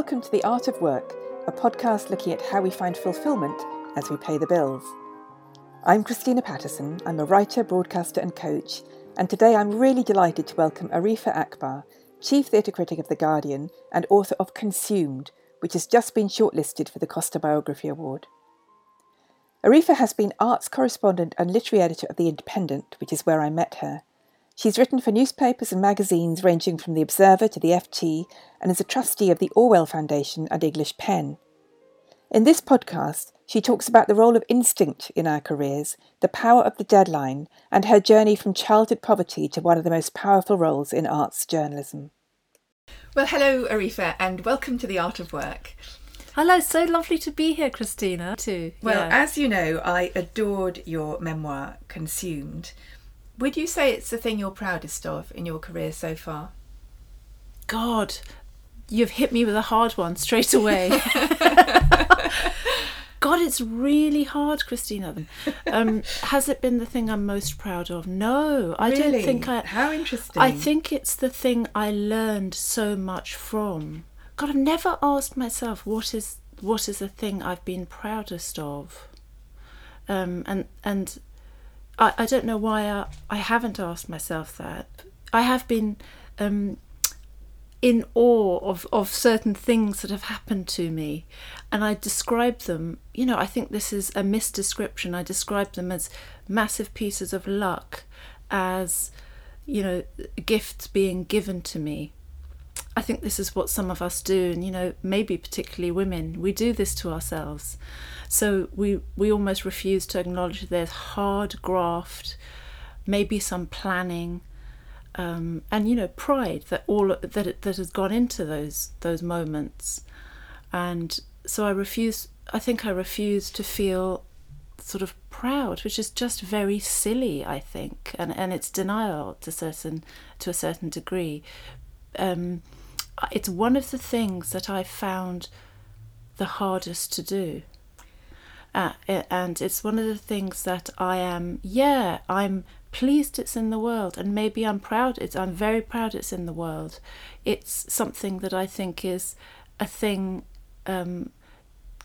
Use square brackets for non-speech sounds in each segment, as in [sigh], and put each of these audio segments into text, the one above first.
Welcome to The Art of Work, a podcast looking at how we find fulfillment as we pay the bills. I'm Christina Patterson. I'm a writer, broadcaster, and coach, and today I'm really delighted to welcome Arifa Akbar, Chief Theatre Critic of The Guardian and author of Consumed, which has just been shortlisted for the Costa Biography Award. Arifa has been arts correspondent and literary editor of The Independent, which is where I met her. She's written for newspapers and magazines ranging from The Observer to The FT and is a trustee of the Orwell Foundation and English PEN. In this podcast, she talks about the role of instinct in our careers, the power of the deadline, and her journey from childhood poverty to one of the most powerful roles in arts journalism. Well, hello, Arifa, and welcome to The Art of Work. Hello, so lovely to be here, Christina, too. Well, yeah. as you know, I adored your memoir, Consumed. Would you say it's the thing you're proudest of in your career so far? God, you've hit me with a hard one straight away. [laughs] God, it's really hard, Christina. Um, has it been the thing I'm most proud of? No, I really? don't think I. How interesting. I think it's the thing I learned so much from. God, I've never asked myself what is what is the thing I've been proudest of, um, and and I, I don't know why I, I haven't asked myself that. I have been um, in awe of, of certain things that have happened to me, and I describe them. You know, I think this is a misdescription. I describe them as massive pieces of luck, as you know, gifts being given to me. I think this is what some of us do, and you know, maybe particularly women, we do this to ourselves. So we we almost refuse to acknowledge there's hard graft, maybe some planning, um, and you know pride that all that that has gone into those those moments, and so I refuse. I think I refuse to feel sort of proud, which is just very silly. I think, and and it's denial to certain to a certain degree. Um, it's one of the things that I found the hardest to do uh, and it's one of the things that I am, yeah, I'm pleased it's in the world, and maybe I'm proud it's, I'm very proud it's in the world. It's something that I think is a thing um,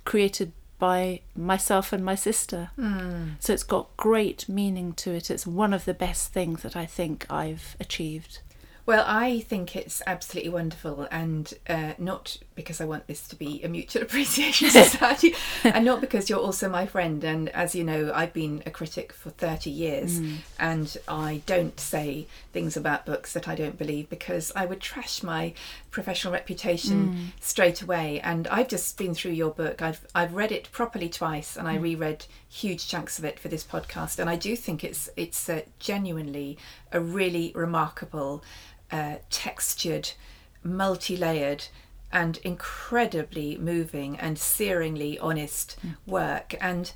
created by myself and my sister. Mm. So it's got great meaning to it. It's one of the best things that I think I've achieved. Well, I think it's absolutely wonderful, and uh, not because I want this to be a mutual [laughs] appreciation [laughs] society, and not because you're also my friend. And as you know, I've been a critic for 30 years, mm. and I don't say things about books that I don't believe because I would trash my professional reputation mm. straight away. And I've just been through your book. I've I've read it properly twice, and I mm. reread huge chunks of it for this podcast. And I do think it's it's uh, genuinely a really remarkable uh, textured, multi layered, and incredibly moving and searingly honest mm. work. And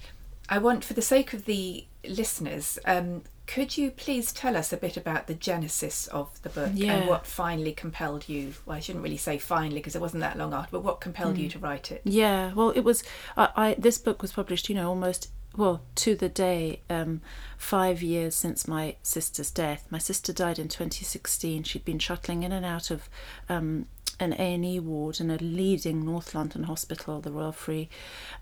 I want, for the sake of the listeners, um, could you please tell us a bit about the genesis of the book yeah. and what finally compelled you? Well, I shouldn't really say finally because it wasn't that long after, but what compelled mm. you to write it? Yeah, well, it was. I, I this book was published, you know, almost well, to the day, um, five years since my sister's death. My sister died in 2016. She'd been shuttling in and out of um, an A&E ward in a leading North London hospital, the Royal Free,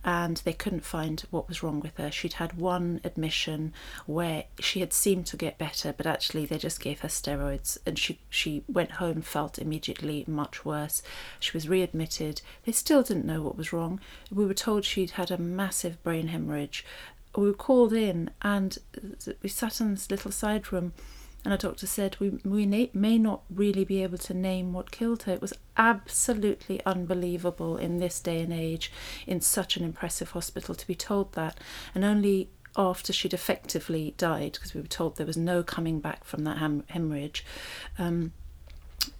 and they couldn't find what was wrong with her. She'd had one admission where she had seemed to get better, but actually they just gave her steroids, and she she went home, felt immediately much worse. She was readmitted. They still didn't know what was wrong. We were told she'd had a massive brain hemorrhage. We were called in, and we sat in this little side room and a doctor said we, we may not really be able to name what killed her. It was absolutely unbelievable in this day and age, in such an impressive hospital, to be told that. And only after she'd effectively died, because we were told there was no coming back from that hem- hemorrhage. Um,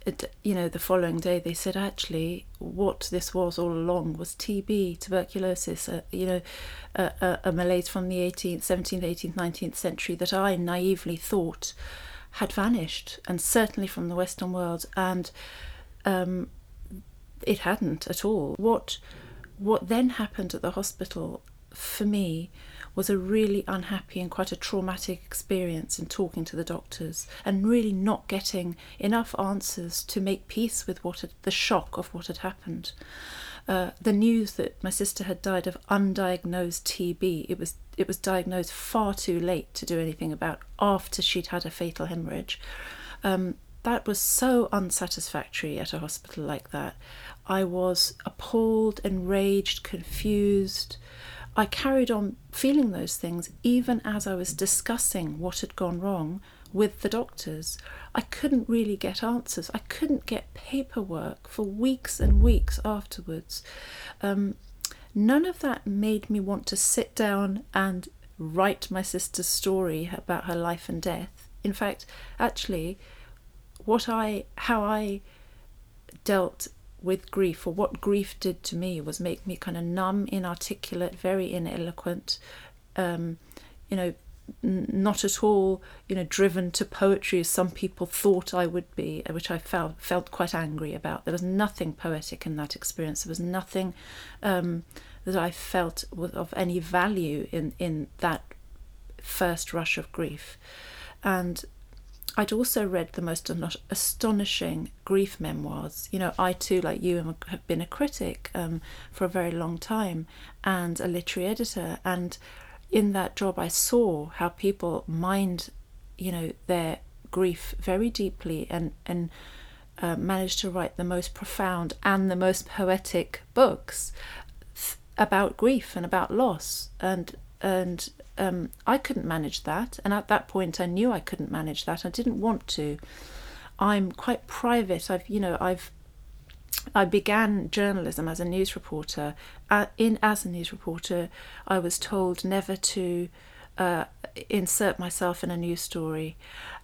it, you know, the following day they said actually what this was all along was TB, tuberculosis, uh, you know, a, a, a malaise from the 18th, 17th, 18th, 19th century that I naively thought had vanished, and certainly from the Western world, and um, it hadn't at all. What what then happened at the hospital for me was a really unhappy and quite a traumatic experience in talking to the doctors and really not getting enough answers to make peace with what had, the shock of what had happened. Uh, the news that my sister had died of undiagnosed TB, it was it was diagnosed far too late to do anything about after she'd had a fatal hemorrhage. Um, that was so unsatisfactory at a hospital like that. I was appalled, enraged, confused. I carried on feeling those things even as I was discussing what had gone wrong with the doctors. I couldn't really get answers. I couldn't get paperwork for weeks and weeks afterwards. Um, none of that made me want to sit down and write my sister's story about her life and death. In fact, actually, what I how I dealt with grief or what grief did to me was make me kind of numb, inarticulate, very ineloquent, um, you know, not at all, you know, driven to poetry as some people thought I would be, uh, which I felt felt quite angry about. There was nothing poetic in that experience. There was nothing um, that I felt was of any value in in that first rush of grief, and I'd also read the most astonishing grief memoirs. You know, I too, like you, have been a critic um, for a very long time and a literary editor. And in that job, I saw how people mind, you know, their grief very deeply and and uh, managed to write the most profound and the most poetic books about grief and about loss and and um, I couldn't manage that. And at that point, I knew I couldn't manage that. I didn't want to. I'm quite private. I've, you know, I've, I began journalism as a news reporter. Uh, in as a news reporter, I was told never to uh, insert myself in a news story,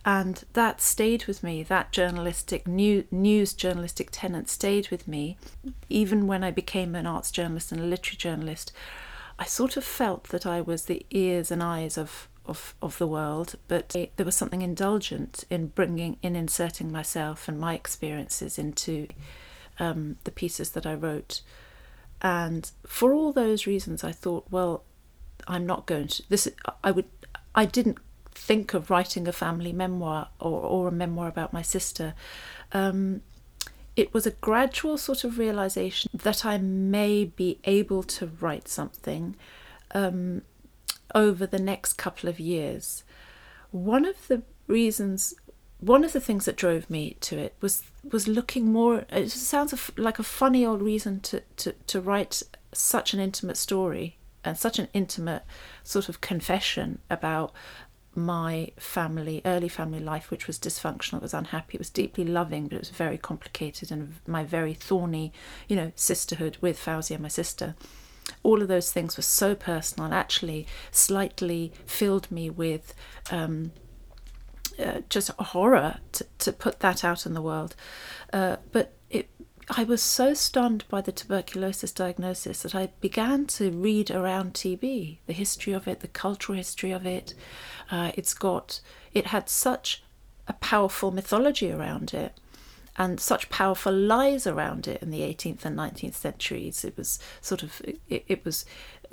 and that stayed with me. That journalistic new, news journalistic tenet stayed with me, even when I became an arts journalist and a literary journalist. I sort of felt that I was the ears and eyes of of, of the world, but it, there was something indulgent in bringing, in inserting myself and my experiences into um, the pieces that I wrote. And for all those reasons, I thought, well, I'm not going to. This I would. I didn't think of writing a family memoir or, or a memoir about my sister. Um, it was a gradual sort of realization that I may be able to write something um, over the next couple of years. One of the reasons, one of the things that drove me to it was was looking more. It sounds like a funny old reason to to, to write such an intimate story and such an intimate sort of confession about my family, early family life, which was dysfunctional, it was unhappy, it was deeply loving, but it was very complicated, and my very thorny, you know, sisterhood with Fauzia, my sister. All of those things were so personal and actually slightly filled me with um, uh, just horror to, to put that out in the world. Uh, but it I was so stunned by the tuberculosis diagnosis that I began to read around TB, the history of it, the cultural history of it. Uh, it's got, it had such a powerful mythology around it and such powerful lies around it in the 18th and 19th centuries. It was sort of, it, it was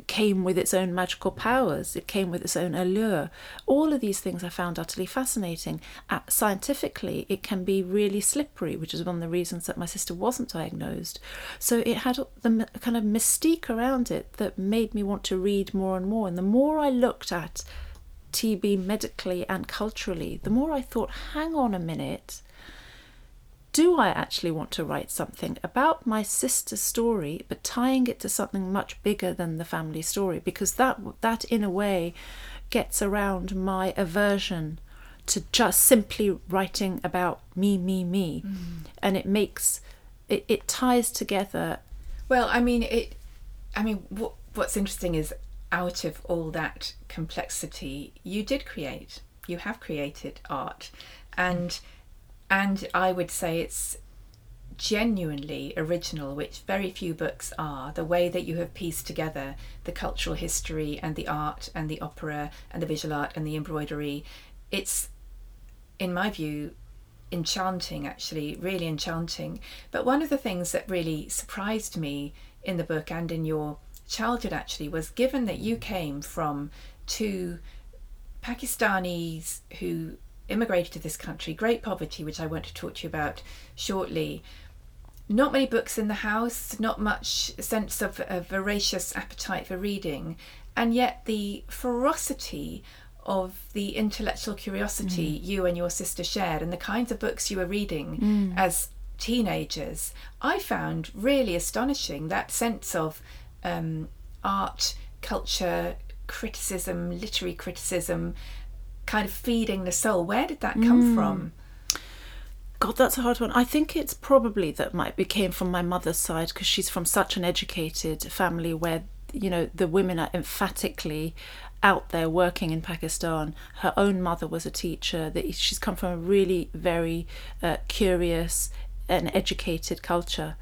came with its own magical powers, it came with its own allure. All of these things I found utterly fascinating. Uh, scientifically, it can be really slippery, which is one of the reasons that my sister wasn't diagnosed. So it had the kind of mystique around it that made me want to read more and more. And the more I looked at TB medically and culturally, the more I thought, hang on a minute do I actually want to write something about my sister's story, but tying it to something much bigger than the family story? Because that that in a way gets around my aversion to just simply writing about me, me, me, mm. and it makes it, it ties together. Well, I mean it. I mean, what what's interesting is out of all that complexity, you did create. You have created art, and. Mm and I would say it's genuinely original, which very few books are. The way that you have pieced together the cultural history and the art and the opera and the visual art and the embroidery, it's, in my view, enchanting actually, really enchanting. But one of the things that really surprised me in the book and in your childhood actually was given that you came from two Pakistanis who immigrated to this country, great poverty, which I want to talk to you about shortly. Not many books in the house, not much sense of a voracious appetite for reading, and yet the ferocity of the intellectual curiosity mm. you and your sister shared and the kinds of books you were reading mm. as teenagers, I found really astonishing that sense of um, art, culture, criticism, literary criticism, kind of feeding the soul. Where did that come mm. from? God, that's a hard one. I think it's probably that might be came from my mother's side because she's from such an educated family where you know the women are emphatically out there working in Pakistan. Her own mother was a teacher. That she's come from a really very uh, curious, an educated culture.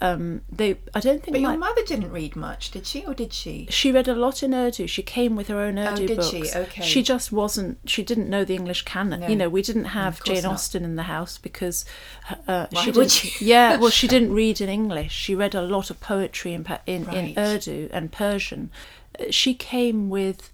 Um, they, I don't think. But my, your mother didn't read much, did she, or did she? She read a lot in Urdu. She came with her own oh, Urdu oh, did books. She? Okay. She just wasn't. She didn't know the English canon. No. You know, we didn't have Jane not. Austen in the house because uh, Why she would didn't. yeah, well, she [laughs] didn't read in English. She read a lot of poetry in in, right. in Urdu and Persian. Uh, she came with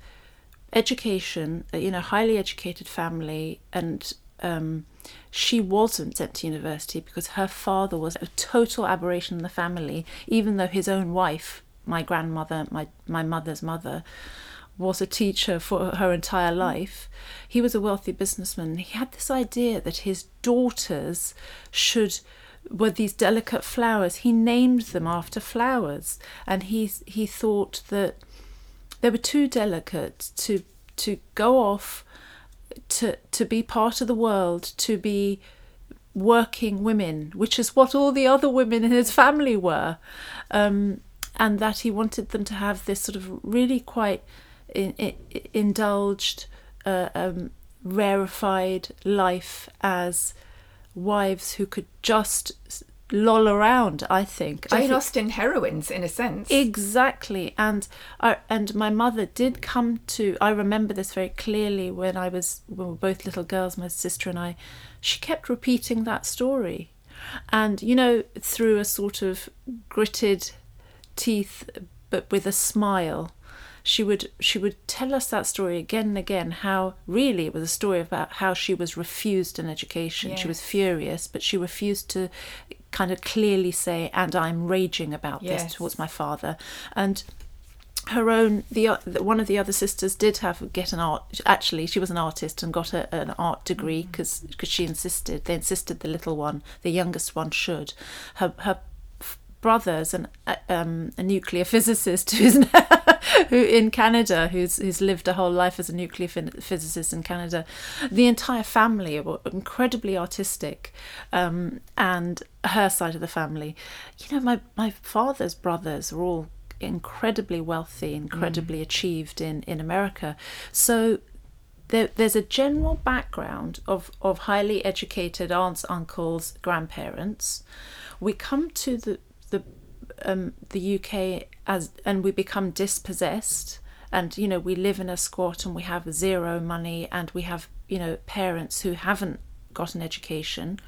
education. Uh, you know, highly educated family and. Um, she wasn't sent to university because her father was a total aberration in the family, even though his own wife, my grandmother, my, my mother's mother, was a teacher for her entire life. He was a wealthy businessman. He had this idea that his daughters should were these delicate flowers. He named them after flowers, and he he thought that they were too delicate to to go off to to be part of the world, to be working women, which is what all the other women in his family were, um, and that he wanted them to have this sort of really quite in, in, indulged, uh, um, rarefied life as wives who could just loll around. I think Jane I think, Austen heroines, in a sense. Exactly, and I, and my mother did come to. I remember this very clearly when I was when we were both little girls, my sister and I. She kept repeating that story, and you know, through a sort of gritted teeth, but with a smile she would she would tell us that story again and again how really it was a story about how she was refused an education yes. she was furious but she refused to kind of clearly say and i'm raging about yes. this towards my father and her own the one of the other sisters did have get an art actually she was an artist and got a, an art degree because mm. because she insisted they insisted the little one the youngest one should her her brothers and um, a nuclear physicist who's [laughs] who in Canada who's who's lived a whole life as a nuclear physicist in Canada. The entire family were incredibly artistic, um, and her side of the family, you know, my my father's brothers were all incredibly wealthy, incredibly mm. achieved in in America. So there, there's a general background of, of highly educated aunts, uncles, grandparents. We come to the, the um, the UK as and we become dispossessed and you know we live in a squat and we have zero money and we have you know parents who haven't got an education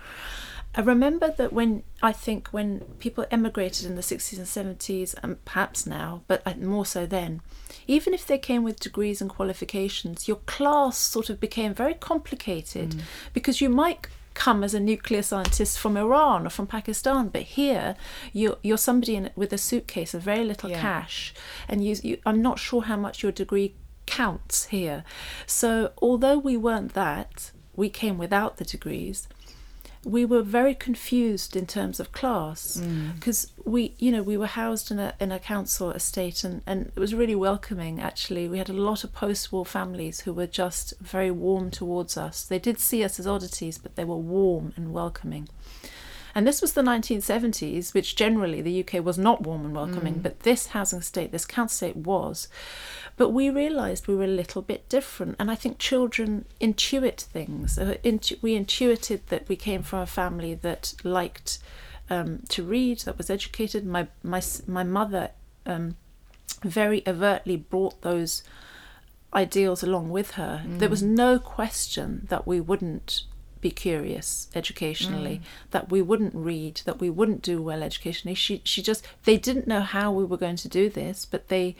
I remember that when I think when people emigrated in the 60s and 70s, and perhaps now, but uh, more so then, even if they came with degrees and qualifications, your class sort of became very complicated mm. because you might come as a nuclear scientist from Iran or from Pakistan, but here you're, you're somebody in, with a suitcase of very little yeah. cash, and you, you, I'm not sure how much your degree counts here. So, although we weren't that, we came without the degrees we were very confused in terms of class because mm. we you know we were housed in a in a council estate and and it was really welcoming actually. We had a lot of post-war families who were just very warm towards us. They did see us as oddities but they were warm and welcoming and this was the 1970s, which generally the UK was not warm and welcoming, mm. but this housing estate, this council estate was. But we realised we were a little bit different, and I think children intuit things. Uh, we intuited that we came from a family that liked um, to read, that was educated. My my my mother um, very overtly brought those ideals along with her. Mm. There was no question that we wouldn't be curious educationally, that we wouldn't read, that we wouldn't do well educationally. She she just they didn't know how we were going to do this, but they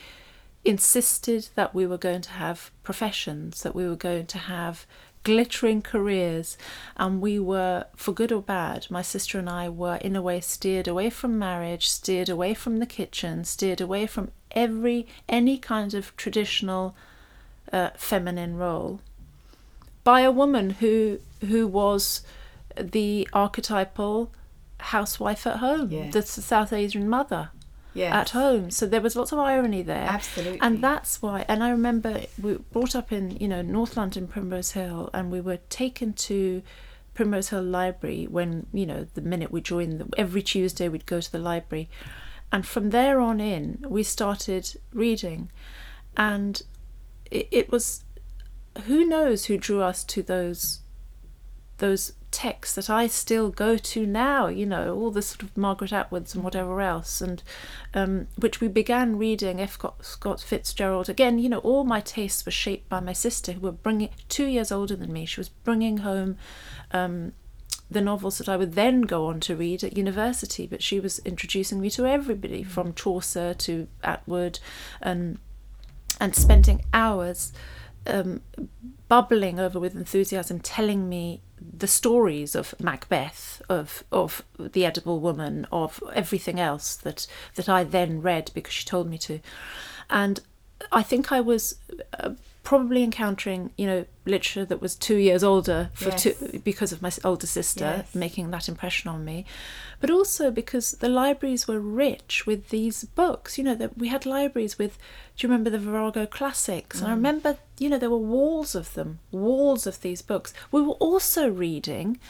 insisted that we were going to have professions, that we were going to have glittering careers, and we were, for good or bad, my sister and I were in a way steered away from marriage, steered away from the kitchen, steered away from every any kind of traditional uh, feminine role by a woman who who was the archetypal housewife at home, Yes. the South Asian mother Yes. at home. So there was lots of irony there. Absolutely. And that's why, and I remember we were brought up in, you know, North London, Primrose Hill, and we were taken to Primrose Hill Library when, you know, the minute we joined, the, every Tuesday we'd go to the library. And from there on in, we started reading. And it, it was, who knows who drew us to those those texts that I still go to now, you know, all the sort of Margaret Atwoods and whatever else, and um, which we began reading F. Scott- Fitzgerald. Again, you know, all my tastes were shaped by my sister, who were bringing two years older than me. She was bringing home. Um, the novels that I would then go on to read at university, but she was introducing me to everybody from Chaucer to Atwood, and and spending hours um, bubbling over with enthusiasm, telling me the stories of Macbeth, of of the Edible Woman, of everything else that that I then read because she told me to, and I think I was. Probably encountering you know literature that was two years older for Yes. two, because of my older sister Yes. making that impression on me but also because the libraries were rich with these books. You know that we had libraries with do you remember the virago classics? And i remember you know there were walls of them walls of these books. We were also reading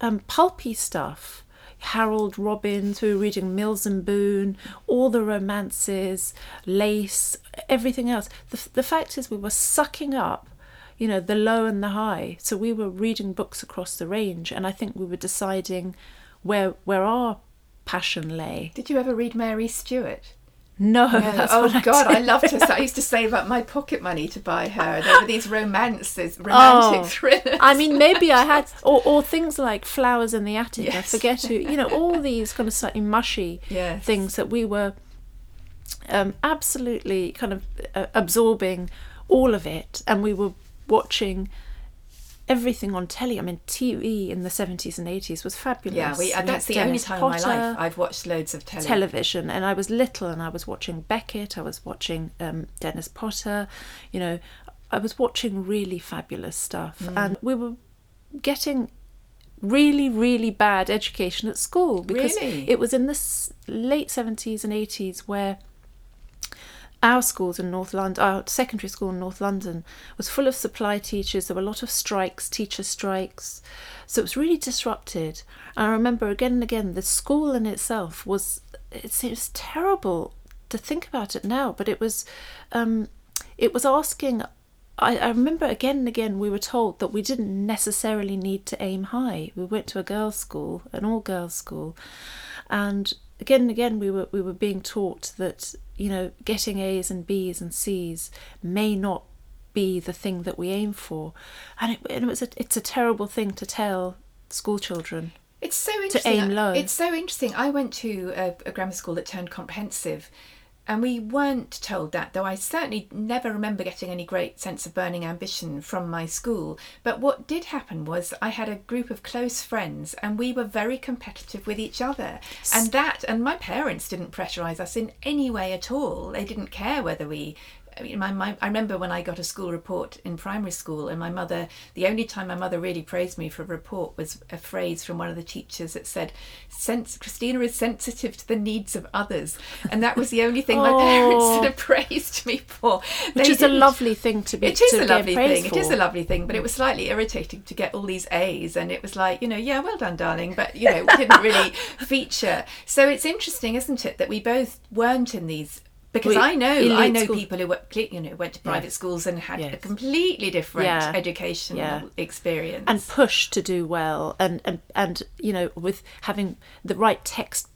um, pulpy stuff Harold Robbins, we were reading Mills and Boon, all the romances, lace, everything else. The, the fact is, we were sucking up, you know, the low and the high. So we were reading books across the range, and I think we were deciding where where our passion lay. Did you ever read Mary Stewart? No, [laughs] oh I God, I did. loved her. I used to save up my pocket money to buy her. There were these romances, romantic Oh, thrillers. I mean, maybe I had, [laughs] or, or things like Flowers in the Attic. I forget who, you know, [laughs] all these kind of slightly mushy Yes. things that we were um, absolutely kind of uh, absorbing all of it, and we were watching everything on telly. I mean, TV in the 70s and 80s was fabulous. yeah, we, and that's the only time Potter, in my life I've watched loads of telly. television and I was little and I was watching Beckett, I was watching um, Dennis Potter, you know, I was watching really fabulous stuff Mm. and we were getting really really bad education at school because Really? it was in the late 70s and 80s where our schools in North London, our secondary school in North London, was full of supply teachers. There were a lot of strikes, teacher strikes. So it was really disrupted. And I remember again and again, the school in itself was—it it's terrible to think about it now, but it was, um, it was asking, I, I remember again and again we were told that we didn't necessarily need to aim high. We went to a girls' school, an all girls school, and again and again we were we were being taught that you know getting A's and B's and C's may not be the thing that we aim for, and it, and it was a, it's a terrible thing to tell school children. It's so interesting. aim low. It's so interesting. I went to a, a grammar school that turned comprehensive, and we weren't told that. Though I certainly never remember getting any great sense of burning ambition from my school. But what did happen was I had a group of close friends, and we were very competitive with each other. And that, and my parents didn't pressurise us in any way at all. They didn't care whether we I mean, my, my, I remember when I got a school report in primary school, and my mother, the only time my mother really praised me for a report was a phrase from one of the teachers that said, Sense, Christina is sensitive to the needs of others. And that was the only thing my [laughs] parents Oh. sort of oh. praised me for. Which is a lovely thing to be. it is a lovely thing. It is a lovely thing, but it was slightly irritating to get all these A's, and it was like, you know, yeah, well done, darling, but you know, it didn't really [laughs] feature. So it's interesting, isn't it, that we both weren't in these. Because I know, I know school- people who went, you know, went to private schools and had a completely different Yeah. educational Yeah. experience. and pushed to do well and, and and you know with having the right text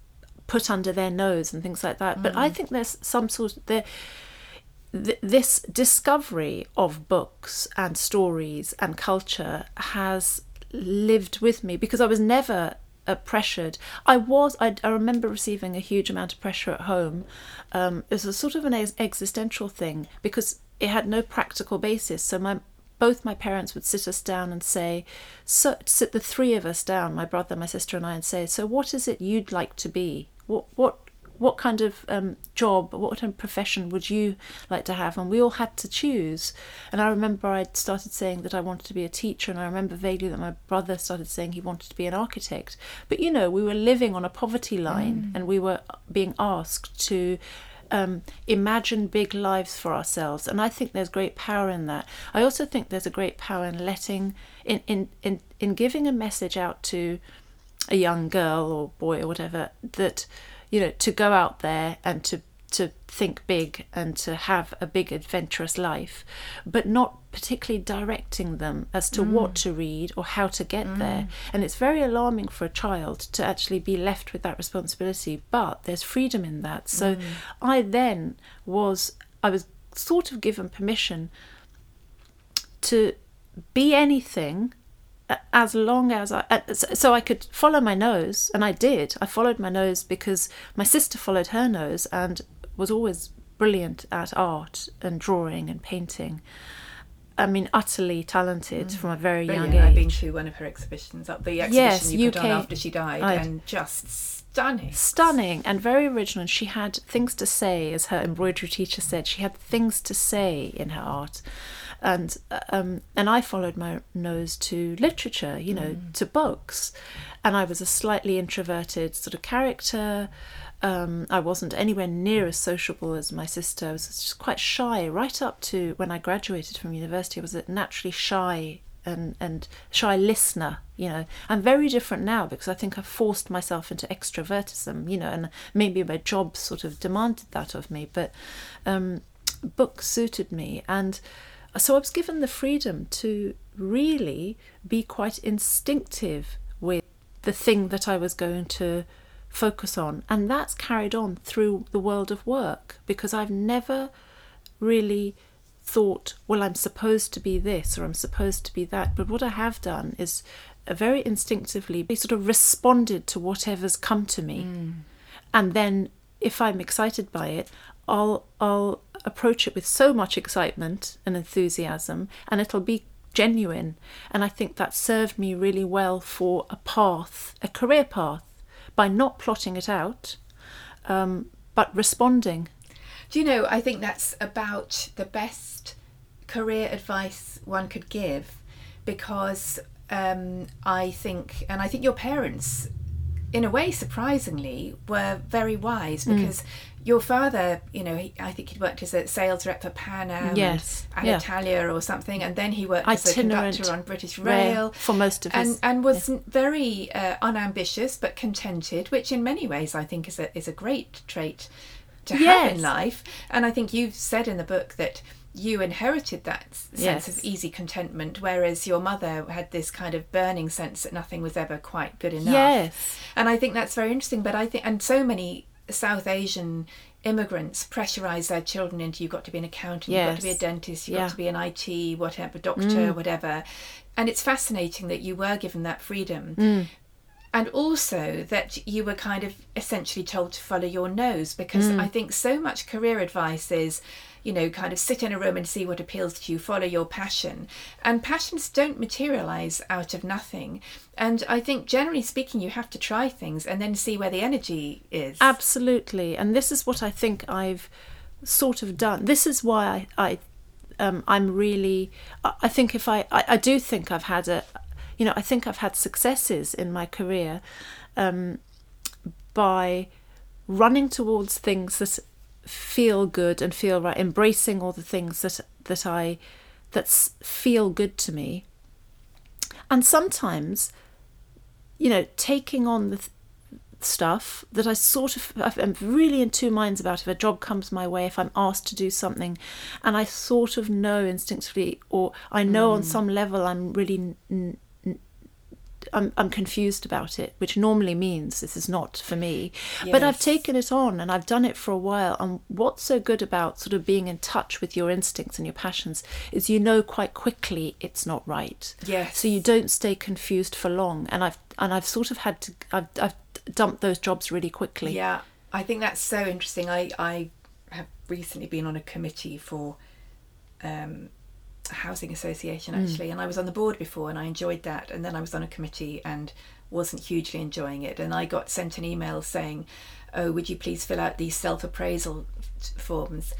put under their nose and things like that but i mm. think there's some sort of there th- this discovery of books and stories and culture has lived with me because I was never uh, pressured. I was. I, I, remember receiving a huge amount of pressure at home. Um, it was a sort of an ex- existential thing because it had no practical basis. So my both my parents would sit us down and say, so, sit the three of us down, my brother, my sister, and I, and say, so what is it you'd like to be? What what what kind of um, job, what kind of profession would you like to have? And we all had to choose. And I remember I started saying that I wanted to be a teacher, and I remember vaguely that my brother started saying he wanted to be an architect. But you know, we were living on a poverty line, mm. and we were being asked to. Um, imagine big lives for ourselves, and I think there's great power in that. I also think there's a great power in letting, in in in, in giving a message out to a young girl or boy or whatever that you know, to go out there and to to think big and to have a big adventurous life, but not particularly directing them as to mm. what to read or how to get mm. there. And it's very alarming for a child to actually be left with that responsibility, but there's freedom in that. So mm. I then was, I was sort of given permission to be anything as long as I so I could follow my nose and I did. I followed my nose because my sister followed her nose and was always brilliant at art and drawing and painting. I mean utterly talented mm. from a very Brilliant. young age I've been to one of her exhibitions up the exhibition yes, you put UK, on after she died I'd, and just stunning. Stunning and very original and she had things to say as her embroidery teacher said she had things to say in her art and um, and I followed my nose to literature, you know, mm. to books, and I was a slightly introverted sort of character. Um, I wasn't anywhere near as sociable as my sister. I was just quite shy right up to when I graduated from university. I was a naturally shy and and shy listener. You know, I'm very different now because I think I've forced myself into extrovertism. You know, and maybe my job sort of demanded that of me, but um, books suited me and so I was given the freedom to really be quite instinctive with the thing that I was going to focus on. And that's carried on through the world of work because I've never really thought, well, I'm supposed to be this or I'm supposed to be that. But what I have done is very instinctively be sort of responded to whatever's come to me. Mm. And then if I'm excited by it, I'll I'll approach it with so much excitement and enthusiasm, and it'll be genuine. And I think that served me really well for a path, a career path, by not plotting it out, um, but responding. Do you know? I think that's about the best career advice one could give, because um, I think, and I think your parents in a way, surprisingly, were very wise mm. because mm. Your father, you know, he, I think he worked as a sales rep for Pan Am yes. and Alitalia yeah. or something, and then he worked Itinerant as a conductor on British Rail for most of his, and and was yeah. very uh, unambitious but contented, which in many ways I think is a is a great trait to yes. have in life. And I think you've said in the book that you inherited that sense yes. of easy contentment, whereas your mother had this kind of burning sense that nothing was ever quite good enough. Yes. And I think that's very interesting. But I think, and so many South Asian immigrants pressurize their children into you've got to be an accountant, yes. you've got to be a dentist, you've yeah. got to be an IT, whatever, doctor, mm. whatever. And it's fascinating that you were given that freedom. Mm. And also that you were kind of essentially told to follow your nose because mm. I think so much career advice is you know, kind of sit in a room and see what appeals to you, follow your passion. And passions don't materialize out of nothing. And I think, generally speaking, you have to try things and then see where the energy is. Absolutely. And this is what I think I've sort of done. This is why I, I um, I'm really, I think if I, I, I, do think I've had a, you know, I think I've had successes in my career um, by running towards things that feel good and feel right, embracing all the things that that I that feel good to me. And sometimes, you know, taking on the th- stuff that I sort of I'm really in two minds about. If a job comes my way, if I'm asked to do something, and I sort of know instinctively, or I know mm. on some level, I'm really n- n- I'm, I'm confused about it, which normally means this is not for me. But I've taken it on and I've done it for a while. And what's so good about sort of being in touch with your instincts and your passions is you know quite quickly it's not right. Yes. So you don't stay confused for long. And I've and I've sort of had to I've, I've dumped those jobs really quickly. Yeah, I think that's so interesting. I I have recently been on a committee for um, housing association mm. actually, and I was on the board before, and I enjoyed that. And then I was on a committee and wasn't hugely enjoying it, and I got sent an email saying, "Oh, would you please fill out these self appraisal forms?"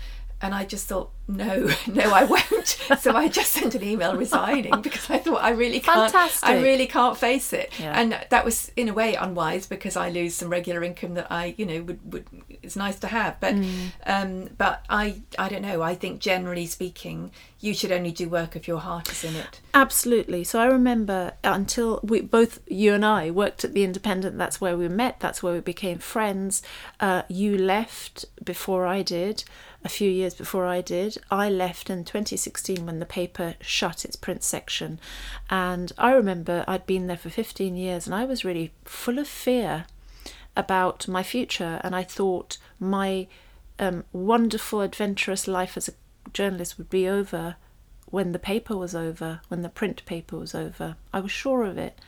And I just thought, no, [laughs] no, I won't. [laughs] so I just sent an email resigning because I thought I really can't. Fantastic. I really can't face it. Yeah. And that was in a way unwise because I lose some regular income that I, you know, would, would it's nice to have. But um, but I I don't know. I think generally speaking, you should only do work if your heart is in it. Absolutely. So I remember until we both you and I worked at the Independent. That's where we met. That's where we became friends. Uh, you left before I did, a few years before I did. I left in 2016 when the paper shut its print section, and I remember I'd been there for 15 years, and I was really full of fear about my future, and I thought my um, wonderful, adventurous life as a journalist would be over when the paper was over, when the print paper was over. I was sure of it.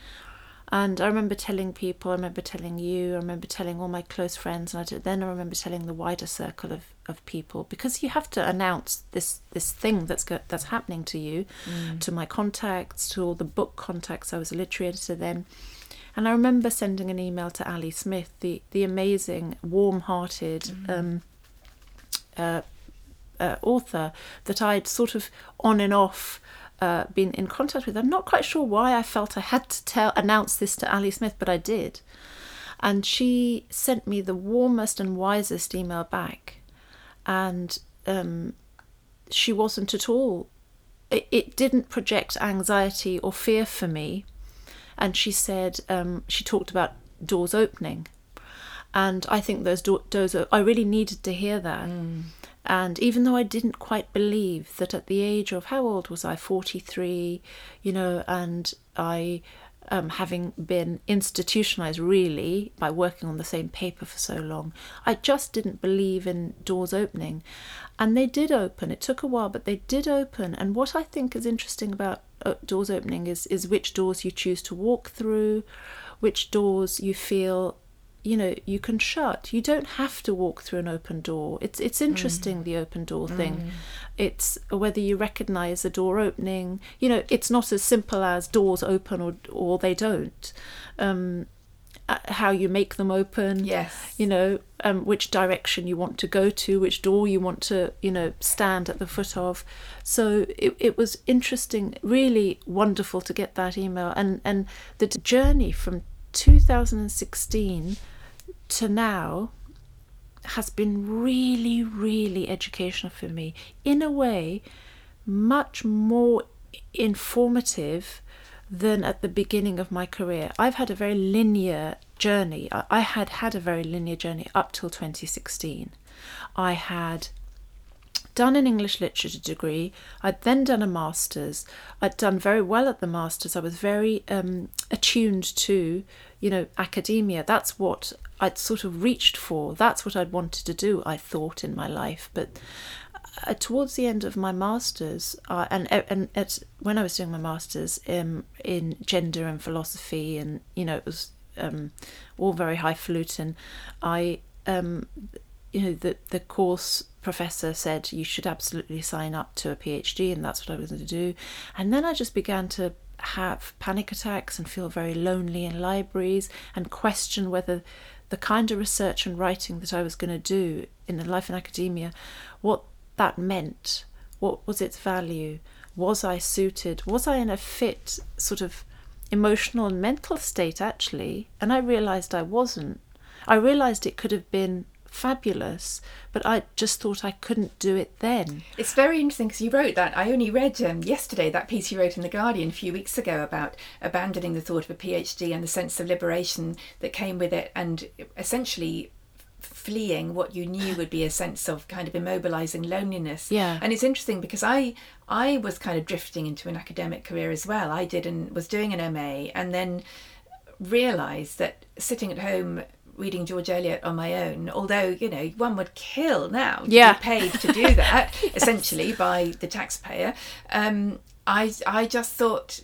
And I remember telling people, I remember telling you, I remember telling all my close friends, and I then I remember telling the wider circle of, of people because you have to announce this this thing that's go, that's happening to you, to my contacts, to all the book contacts. I was a literary editor then, and I remember sending an email to Ali Smith, the the amazing, warm-hearted um, uh, uh, author that I'd sort of on and off uh, been in contact with. I'm not quite sure why I felt I had to tell announce this to Ali Smith, but I did. And she sent me the warmest and wisest email back, and um, she wasn't at all. It, it didn't project anxiety or fear for me. And she said um, she talked about doors opening, and I think those do- doors. I really needed to hear that. And even though I didn't quite believe that at the age of how old was I, 43, you know, and I, um, having been institutionalized really by working on the same paper for so long, I just didn't believe in doors opening. And they did open. It took a while, but they did open. And what I think is interesting about uh, doors opening is, is which doors you choose to walk through, which doors you feel you know you can shut. You don't have to walk through an open door. It's it's interesting the open door thing. It's whether you recognize a door opening. You know it's not as simple as doors open or or they don't. Um uh, how you make them open. Yes. you know um, which direction you want to go to which door you want to you know stand at the foot of. So it, it was interesting really wonderful to get that email. And and the journey from 2016 to now has been really really educational for me in a way much more informative than at the beginning of my career. I've had a very linear journey. I had had a very linear journey up till 2016. I had done an English literature degree. I'd then done a master's. I'd done very well at the master's. I was very um, attuned to, you know, academia. That's what I'd sort of reached for. That's what I'd wanted to do. I thought in my life, but uh, towards the end of my masters, uh, and and at, when I was doing my masters um, in gender and philosophy, and you know it was um, all very highfalutin. I um, you know the the course professor said you should absolutely sign up to a PhD, and that's what I was going to do. And then I just began to have panic attacks and feel very lonely in libraries and question whether the kind of research and writing that I was going to do in the life in academia, what that meant, what was its value, was I suited, was I in a fit sort of emotional and mental state actually, and I realized I wasn't. I realized it could have been fabulous, but I just thought I couldn't do it then. It's very interesting because you wrote that. I only read um, yesterday that piece you wrote in The Guardian a few weeks ago about abandoning the thought of a PhD and the sense of liberation that came with it, and essentially fleeing what you knew would be a sense of kind of immobilizing loneliness. Yeah. And it's interesting because I I was kind of drifting into an academic career as well. I did and was doing an MA and then realized that sitting at home reading George Eliot on my own, although, you know, one would kill now to Yeah. be paid to do that, [laughs] [laughs] essentially by the taxpayer. Um, I I just thought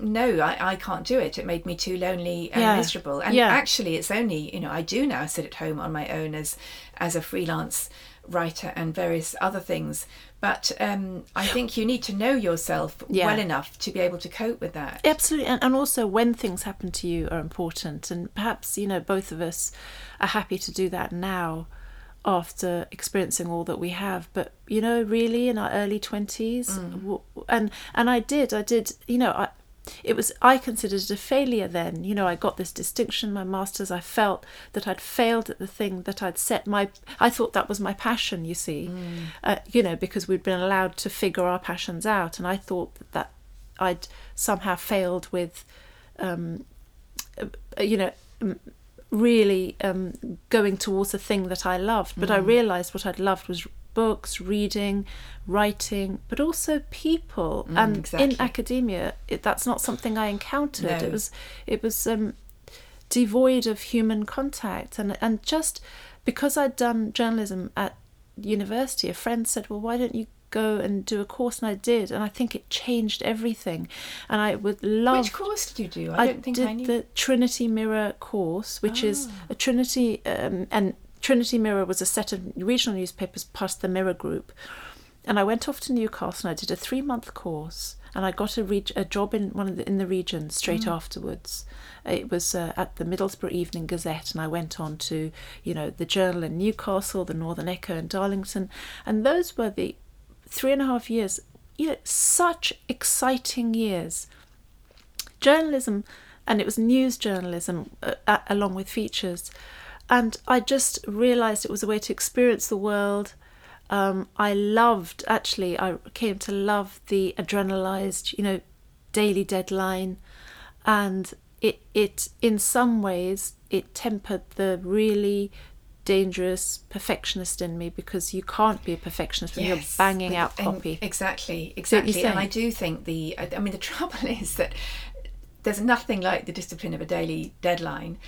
no, I, I can't do it. It made me too lonely and Yeah. miserable. And Yeah. actually, it's only you know I do now sit at home on my own as as a freelance writer and various other things. But um, I think you need to know yourself Yeah. well enough to be able to cope with that. Absolutely, and, and also when things happen to you are important, and perhaps you know both of us are happy to do that now after experiencing all that we have. But you know, really, in our early twenties, w and and I did, I did, you know, I. It was I considered it a failure then. You know, I got this distinction, my masters. I felt that I'd failed at the thing that I'd set my. I thought that was my passion. You see, uh, you know, because we'd been allowed to figure our passions out, and I thought that, that I'd somehow failed with, um, uh, you know, really um, going towards a thing that I loved. But I realised what I'd loved was books, reading, writing, but also people. and exactly. in academia, it, that's not something I encountered. No. It was, it was um, devoid of human contact, and and just because I'd done journalism at university, a friend said, "Well, why don't you?" go and do a course and I did and I think it changed everything and I would love Which course did you do? I, I don't think did I knew. the Trinity Mirror course, which is Ah. a Trinity, um, and Trinity Mirror was a set of regional newspapers plus the Mirror Group. And I went off to Newcastle and I did a three month course, and I got a, reg- a job in one of the, in the region straight Mm. afterwards. It was uh, at the Middlesbrough Evening Gazette, and I went on to you know the Journal in Newcastle, the Northern Echo in Darlington, and those were the three and a half years. You know, such exciting years journalism and it was news journalism uh, uh, along with features and i just realized it was a way to experience the world. Um, i loved actually i came to love the adrenalized you know daily deadline. And it it in some ways it tempered the really dangerous perfectionist in me because you can't be a perfectionist when you're banging out copy Exactly, exactly. And I do think the, I mean, the trouble [laughs] is that there's nothing like the discipline of a daily deadline,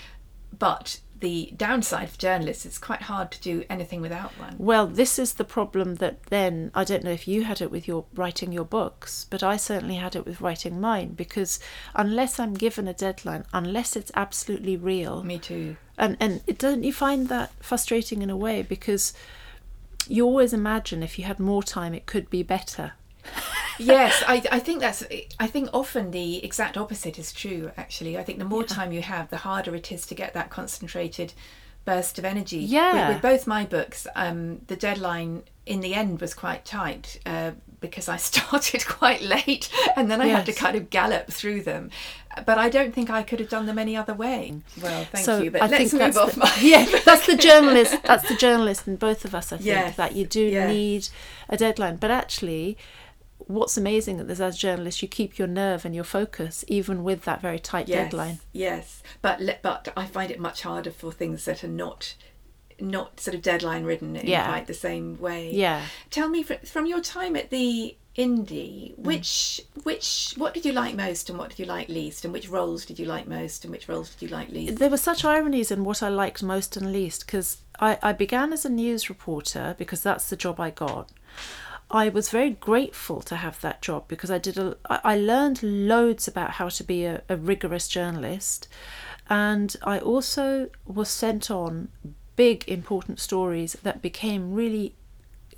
but the downside for journalists, it's quite hard to do anything without one. Well, this is the problem that then I don't know if you had it with your writing your books, but I certainly had it with writing mine because unless I'm given a deadline, unless it's absolutely real, Me too. and and it don't you find that frustrating in a way because you always imagine if you had more time it could be better. Yes, I, I think that's. I think often the exact opposite is true. Actually, I think the more time you have, the harder it is to get that concentrated burst of energy. With- Yeah. With, both my books, um, the deadline in the end was quite tight uh, because I [laughs] started quite late, and then I had to kind of gallop through them. But I don't think I could have done them any other way. Well, thank so you. But I let's think move that's off. the, my [laughs] yeah, that's the [laughs] journalist. That's the journalist in both of us. I think Yes, that you do yes. need a deadline, but actually, what's amazing is as journalists, you keep your nerve and your focus even with that very tight yes, deadline. Yes, but but I find it much harder for things that are not not sort of deadline ridden in Yeah. quite the same way. Yeah. Tell me fr- from your time at the indie, mm. which which what did you like most and what did you like least, and which roles did you like most and which roles did you like least? There were such ironies in what I liked most and least because I, I began as a news reporter because that's the job I got. I was very grateful to have that job because I did a, I learned loads about how to be a, a rigorous journalist, and I also was sent on big important stories that became really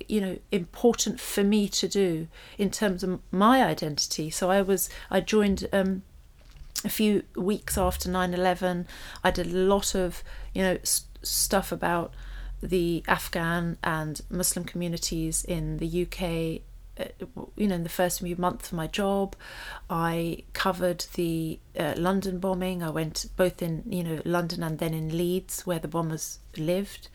you know important for me to do in terms of my identity. So i was i joined um a few weeks after 9/11 I did a lot of you know s- stuff about the Afghan and Muslim communities in the UK uh, you know in the first few months of my job. I covered the uh, London bombing. I went both in you know London and then in Leeds where the bombers lived.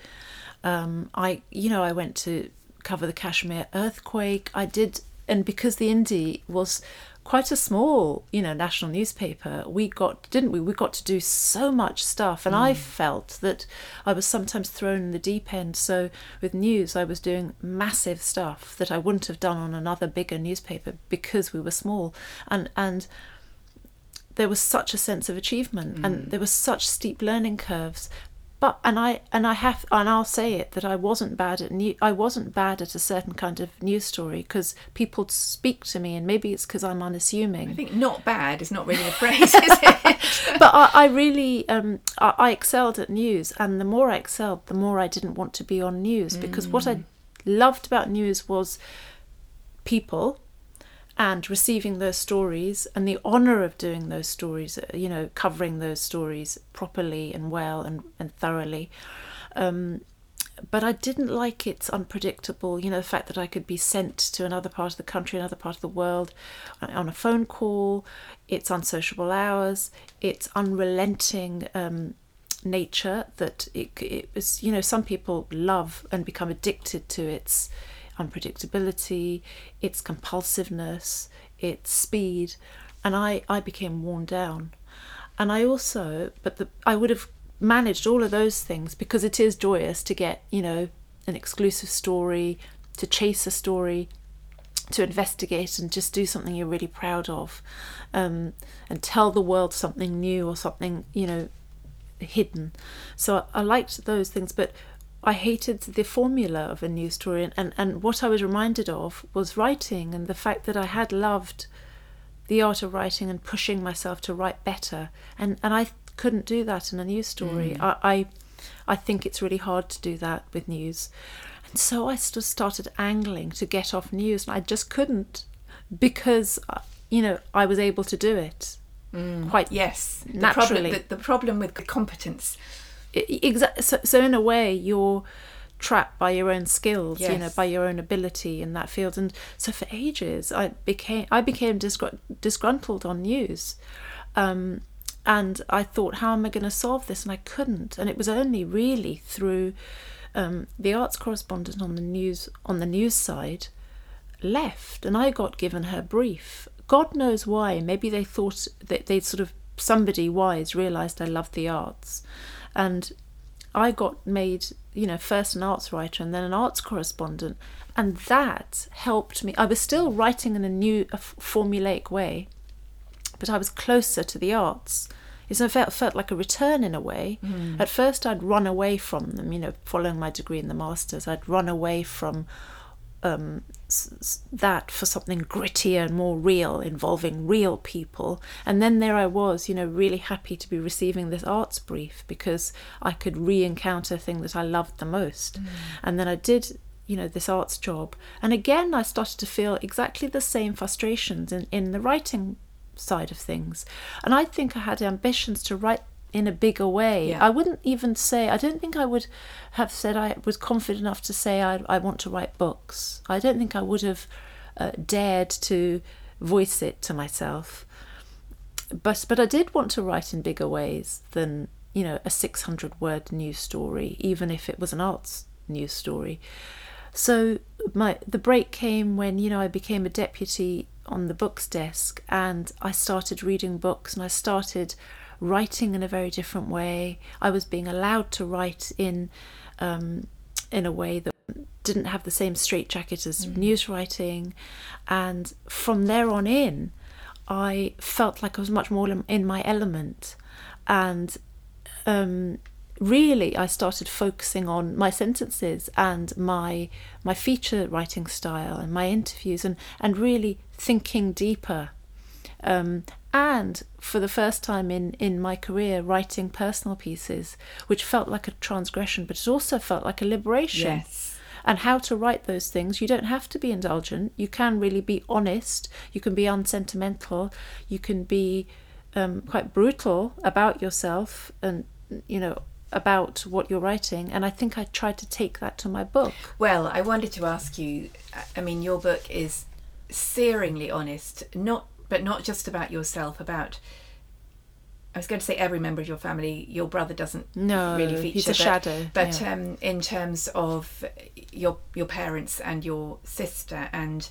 Um, I you know I went to cover the Kashmir earthquake. I did and because the indie was quite a small, you know, national newspaper, we got, didn't we? We got to do so much stuff. And I mm. felt that I was sometimes thrown in the deep end. So with news, I was doing massive stuff that I wouldn't have done on another bigger newspaper because we were small. And, and, there was such a sense of achievement and mm. there were such steep learning curves but and I and I have and I'll say it that I wasn't bad at new I wasn't bad at a certain kind of news story because people speak to me and maybe it's because I'm unassuming. I think not bad is not really a [laughs] phrase, is it? [laughs] but I, I really um, I, I excelled at news and the more I excelled the more I didn't want to be on news because what I loved about news was people and receiving those stories and the honor of doing those stories uh, you know covering those stories properly and well and, and thoroughly. Um, but I didn't like its unpredictable, you know, the fact that I could be sent to another part of the country, another part of the world on a phone call, its unsociable hours, its unrelenting um, nature that it, it was, you know, some people love and become addicted to its unpredictability, its compulsiveness, its speed, and I, I became worn down. And I also, but the, I would have managed all of those things because it is joyous to get, you know, an exclusive story, to chase a story, to investigate and just do something you're really proud of, um, and tell the world something new or something, you know, hidden. So I, I liked those things, but I hated the formula of a news story, and, and, and what I was reminded of was writing and the fact that I had loved the art of writing and pushing myself to write better, and, and I couldn't do that in a news story. I, I I think it's really hard to do that with news, and so I just started angling to get off news, and I just couldn't because uh, you know I was able to do it quite yes. The Naturally. problem, the, the problem with competence exactly so, so in a way you're trapped by your own skills you know by your own ability in that field and so for ages i became i became disgr- disgruntled on news um, and i thought how am i going to solve this and i couldn't and it was only really through um, the arts correspondent on the news on the news side left and I got given her brief. God knows why. Maybe they thought that they sort of somebody wise realized I loved the arts. And I got made, you know, first an arts writer and then an arts correspondent. And that helped me. I was still writing in a new a formulaic way, but I was closer to the arts. It felt, felt like a return in a way. At first, I'd run away from them, you know, following my degree in the masters. I'd run away from um, that for something grittier and more real, involving real people. And then there I was, you know, really happy to be receiving this arts brief because I could re encounter a thing that I loved the most. Mm. And then I did. You know, this arts job. And again, I started to feel exactly the same frustrations in, in the writing side of things. And I think I had ambitions to write in a bigger way. Yeah. I wouldn't even say, I don't think I would have said I was confident enough to say I, I want to write books. I don't think I would have uh, dared to voice it to myself. But, but I did want to write in bigger ways than, you know, a 600 word news story, even if it was an arts news story. So my the break came when you know I became a deputy on the books desk and I started reading books and I started writing in a very different way. I was being allowed to write in um, in a way that didn't have the same straitjacket as news writing, and from there on in, I felt like I was much more in- in my element, and um, really I started focusing on my sentences and my my feature writing style and my interviews and and really thinking deeper. Um, and for the first time in in my career writing personal pieces which felt like a transgression but it also felt like a liberation Yes. and how to write those things. You don't have to be indulgent. You can really be honest. You can be unsentimental. You can be um, quite brutal about yourself and, you know, about what you're writing. And I think I tried to take that to my book. Well, I wanted to ask you. I mean, your book is searingly honest, not but not just about yourself. About I was going to say every member of your family. Your brother doesn't No, really feature. he's a but, shadow, But yeah. um, in terms of your your parents and your sister and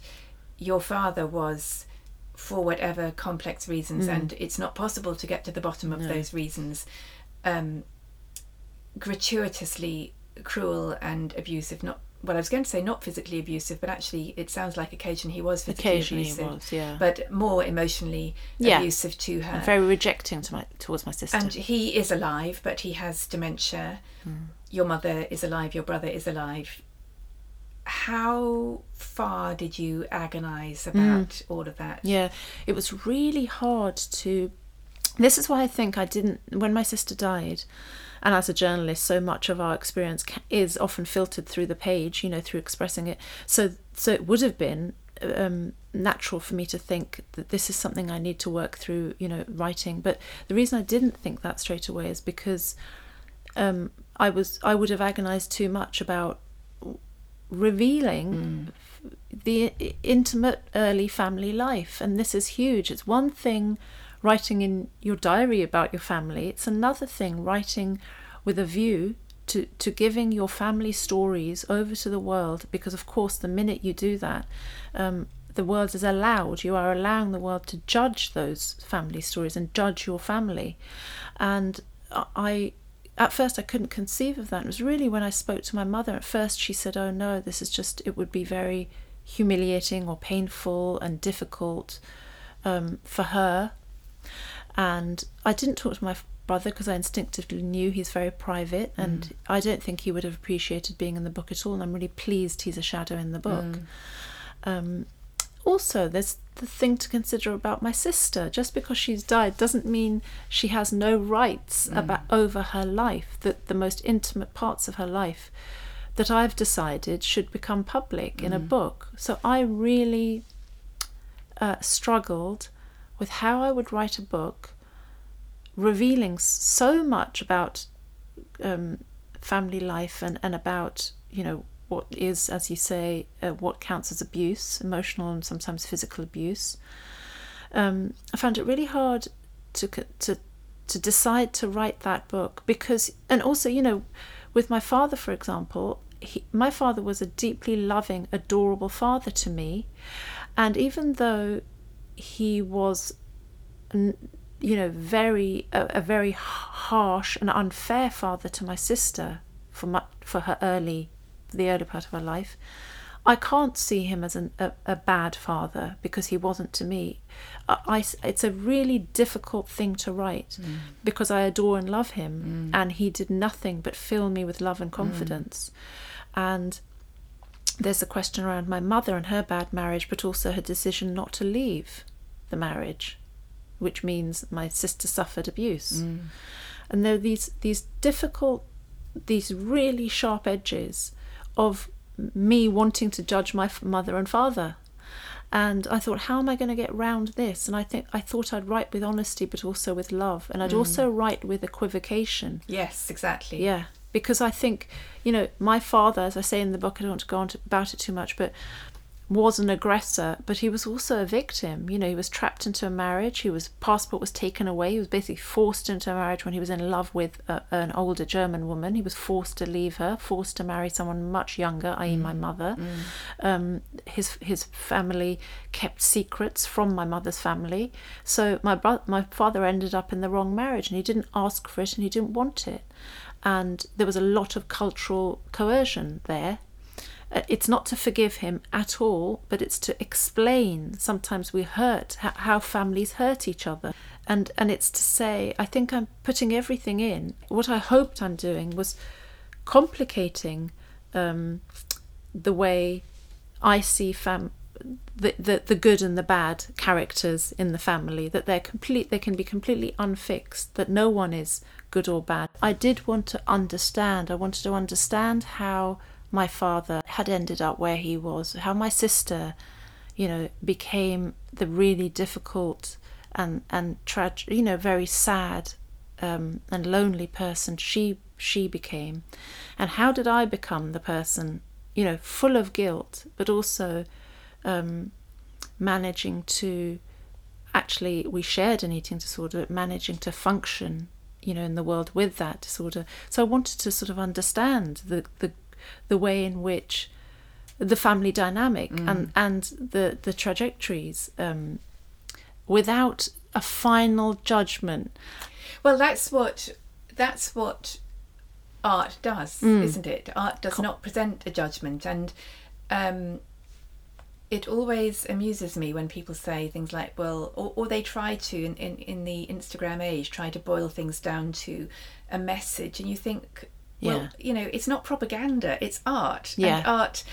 your father was for whatever complex reasons, and it's not possible to get to the bottom of No. those reasons, um, gratuitously cruel and abusive. Not well, I was going to say not physically abusive, but actually, it sounds like occasionally he was physically Occasionally he abusive, was, yeah. but more emotionally Yeah. abusive to her. And very rejecting to my towards my sister. And he is alive, but he has dementia. Hmm. Your mother is alive, your brother is alive. How far did you agonize hmm. about all of that? Yeah, it was really hard to. This is why I think I didn't. When my sister died, and as a journalist, so much of our experience is often filtered through the page, you know, through expressing it. So, so it would have been um, natural for me to think that this is something I need to work through, you know, writing. But the reason I didn't think that straight away is because um, I was I would have agonized too much about revealing the intimate early family life and this is huge it's one thing writing in your diary about your family it's another thing writing with a view to, to giving your family stories over to the world because of course the minute you do that um, the world is allowed you are allowing the world to judge those family stories and judge your family and i at first I couldn't conceive of that. It was really when I spoke to my mother. At first, she said, "Oh no, this is just. It would be very humiliating or painful and difficult um, for her." And I didn't talk to my brother because I instinctively knew he's very private, and I don't think he would have appreciated being in the book at all. And I'm really pleased he's a shadow in the book. Um, also, there's the thing to consider about my sister. Just because she's died doesn't mean she has no rights about over her life. That the most intimate parts of her life that I've decided should become public in a book. So I really uh, struggled with how I would write a book revealing so much about um, family life and, and about you know what is as you say uh, what counts as abuse emotional and sometimes physical abuse. Um, I found it really hard to to to decide to write that book because and also you know with my father for example he, my father was a deeply loving adorable father to me. And even though he was you know very a, a very harsh and unfair father to my sister for my, for her early the early part of her life I can't see him as an, a, a bad father because he wasn't to me. I, I- it's a really difficult thing to write mm. because I adore and love him, mm. and he did nothing but fill me with love and mm. confidence. And there's a question around my mother and her bad marriage, but also her decision not to leave the marriage, which means my sister suffered abuse. Mm. And there are these these difficult, these really sharp edges of me wanting to judge my f- mother and father. And I thought, how am I going to get round this? And I think I thought I'd write with honesty, but also with love, and I'd mm. also write with equivocation. Yes, exactly. Yeah, because I think, you know, my father, as I say in the book, I don't want to go on to, about it too much, but was an aggressor, but he was also a victim. You know, he was trapped into a marriage. His passport was taken away. He was basically forced into a marriage when he was in love with a, an older German woman. He was forced to leave her, forced to marry someone much younger, i.e., my mother. Um, his his family kept secrets from my mother's family, so my bro- my father ended up in the wrong marriage, and he didn't ask for it, and he didn't want it, and there was a lot of cultural coercion there uh, it's not to forgive him at all, but it's to explain. Sometimes we hurt how, families hurt each other, and and it's to say I think I'm putting everything in. What I hoped I'm doing was complicating um, the way I see fam. The, the the good and the bad characters in the family that they're complete they can be completely unfixed that no one is good or bad. I did want to understand i wanted to understand how my father had ended up where he was, how my sister, you know, became the really difficult and and tragic, you know, very sad um, and lonely person she she became, and how did I become the person, you know, full of guilt, but also um, managing to actually we shared an eating disorder, managing to function, you know, in the world with that disorder. So I wanted to sort of understand the the the way in which the family dynamic and and the the trajectories um, without a final judgment. Well, that's what that's what art does, Mm. isn't it? Art does not present a judgment, and um, it always amuses me when people say things like, "Well," or, or they try to in, in in the Instagram age try to boil things down to a message, and you think, well, Yeah. you know, it's not propaganda; it's art, Yeah. and art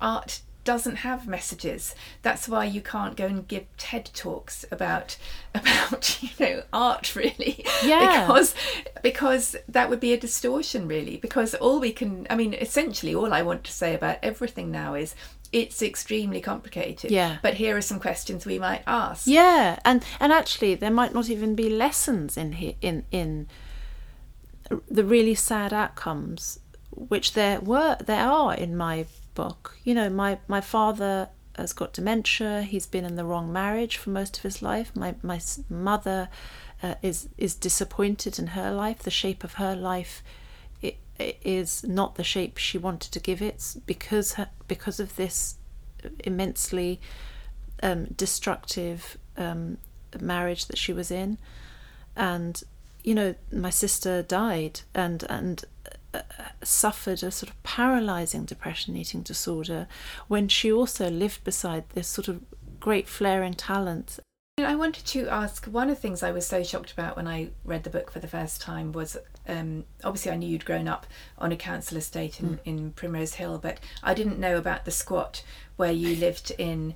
art doesn't have messages that's why you can't go and give ted talks about [laughs] about you know art really Yeah. because because that would be a distortion really because all we can i mean essentially all i want to say about everything now is it's extremely complicated Yeah. but here are some questions we might ask Yeah, and and actually, there might not even be lessons in here in in the really sad outcomes, which there were there are in my book. You know, my my father has got dementia. He's been in the wrong marriage for most of his life. My my mother uh, is is disappointed in her life. The shape of her life is not the shape she wanted to give it because her, because of this immensely um, destructive um, marriage that she was in, and you know my sister died and and uh, suffered a sort of paralyzing depression eating disorder when she also lived beside this sort of great flair flaring talent. I wanted to ask one of the things I was so shocked about when I read the book for the first time was um, obviously I knew you'd grown up on a council estate in, in Primrose Hill, but I didn't know about the squat where you [laughs] lived in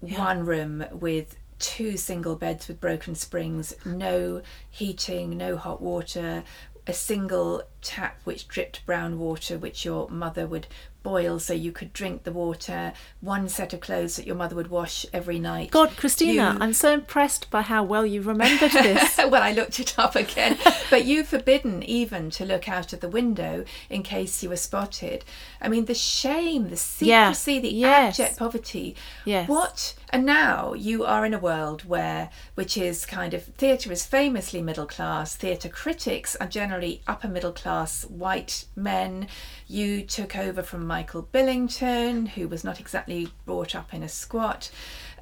one room with two single beds with broken springs, no heating, no hot water, a single tap which dripped brown water, which your mother would boil so you could drink the water, one set of clothes that your mother would wash every night. God, Christina, You- I'm so impressed by how well you remembered [laughs] this. well, I looked it up again. [laughs] but you forbidden even to look out of the window in case you were spotted. I mean, the shame, the Yeah, secrecy, the yes. abject poverty. Yes. What? And now you are in a world where, which is kind of, theatre is famously middle class. Theatre critics are generally upper middle class white men. You took over from Michael Billington, who was not exactly brought up in a squat.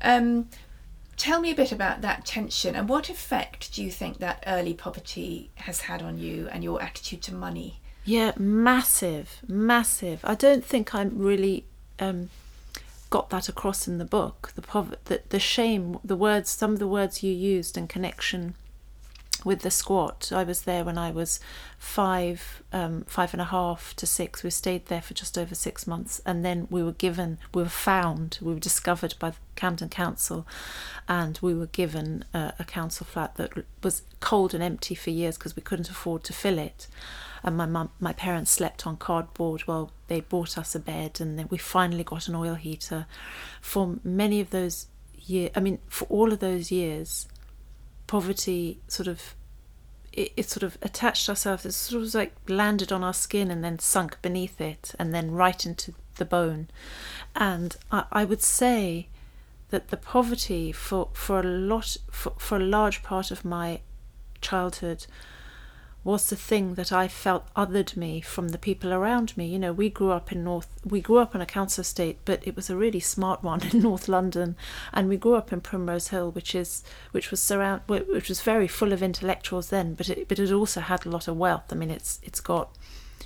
Um, Tell me a bit about that tension and what effect do you think that early poverty has had on you and your attitude to money? Yeah, massive, massive. I don't think I really um, got that across in the book. The pov- the, the shame, the words, some of the words you used in connection with the squat. I was there when I was five, um, five and a half to six. We stayed there for just over six months, and then we were given, we were found, we were discovered by the Camden Council, and we were given a, a council flat that was cold and empty for years because we couldn't afford to fill it. And my mum, my parents slept on cardboard while they bought us a bed, and then we finally got an oil heater. For many of those years, I mean, for all of those years, poverty sort of it, it sort of attached ourselves it sort of like landed on our skin and then sunk beneath it and then right into the bone. And i, I would say that the poverty for, for a lot for, for a large part of my childhood was the thing that I felt othered me from the people around me. You know, we grew up in North, we grew up in a council estate, but it was a really smart [laughs] one in North London, and we grew up in Primrose Hill, which is which was surround, which was very full of intellectuals then, but it but it also had a lot of wealth. I mean, it's it's got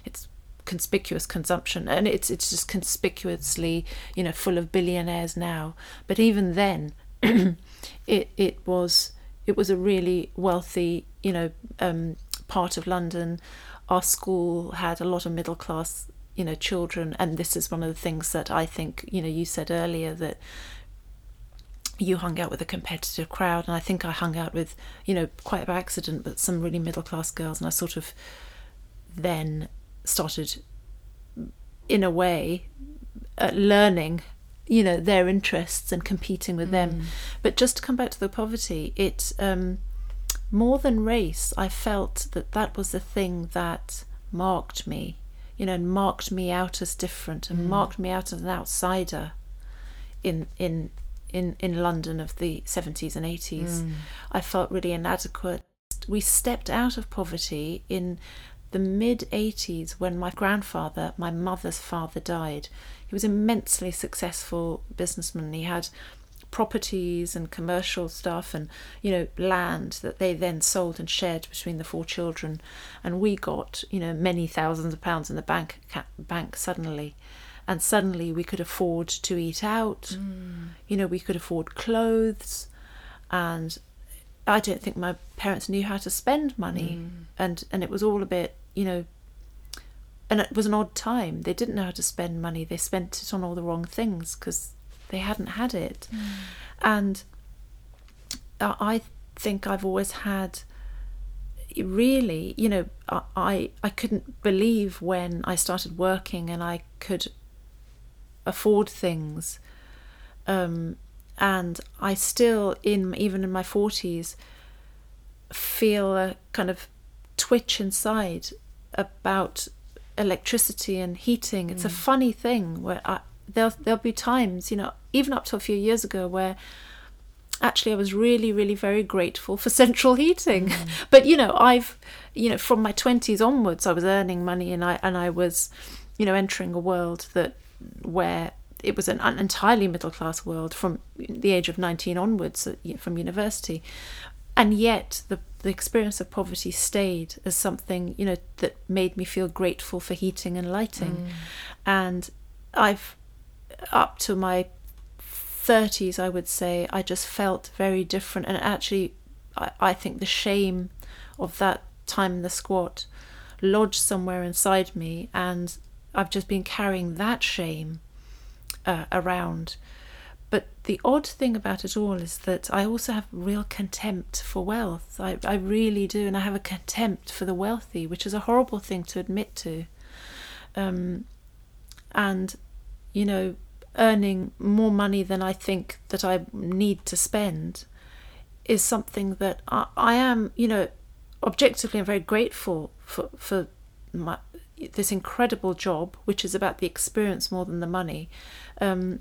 it's conspicuous consumption and it's it's just conspicuously you know full of billionaires now but even then [clears throat] it it was it was a really wealthy you know um part of London. Our school had a lot of middle class, you know, children, and this is one of the things that I think, you know, you said earlier that you hung out with a competitive crowd, and I think I hung out with, you know, quite by accident, but some really middle class girls, and I sort of then started, in a way, uh, learning you know their interests and competing with them but just to come back to the poverty it um more than race, I felt that that was the thing that marked me, you know, and marked me out as different and mm. marked me out as an outsider in in in in London of the 70s and 80s. Mm. I felt really inadequate. We stepped out of poverty in the mid 80s when my grandfather, my mother's father, died. He was immensely successful businessman. He had properties and commercial stuff and you know land that they then sold and shared between the four children and we got you know many thousands of pounds in the bank bank suddenly and suddenly we could afford to eat out mm. you know we could afford clothes and I don't think my parents knew how to spend money mm. and and it was all a bit you know and it was an odd time. They didn't know how to spend money. They spent it on all the wrong things because they hadn't had it. Mm. And I think I've always had really, you know, I I couldn't believe when I started working and I could afford things. Um, and I still, in even in my forties, feel a kind of twitch inside about electricity and heating. It's mm. a funny thing where I, there'll there'll be times, you know, even up to a few years ago where actually I was really really very grateful for [laughs] central heating. Mm. but you know, I've you know, from my 20s onwards I was earning money and I and I was you know entering a world that where it was an entirely middle class world from the age of 19 onwards uh, from university and yet the the experience of poverty stayed as something you know that made me feel grateful for heating and lighting mm. and i've up to my 30s i would say i just felt very different and actually i, I think the shame of that time in the squat lodged somewhere inside me and i've just been carrying that shame uh, around but the odd thing about it all is that I also have real contempt for wealth. I, I really do. And I have a contempt for the wealthy, which is a horrible thing to admit to. Um, and, you know, earning more money than I think that I need to spend is something that I, I am, you know, objectively I'm very grateful for, for my, this incredible job, which is about the experience more than the money. Um,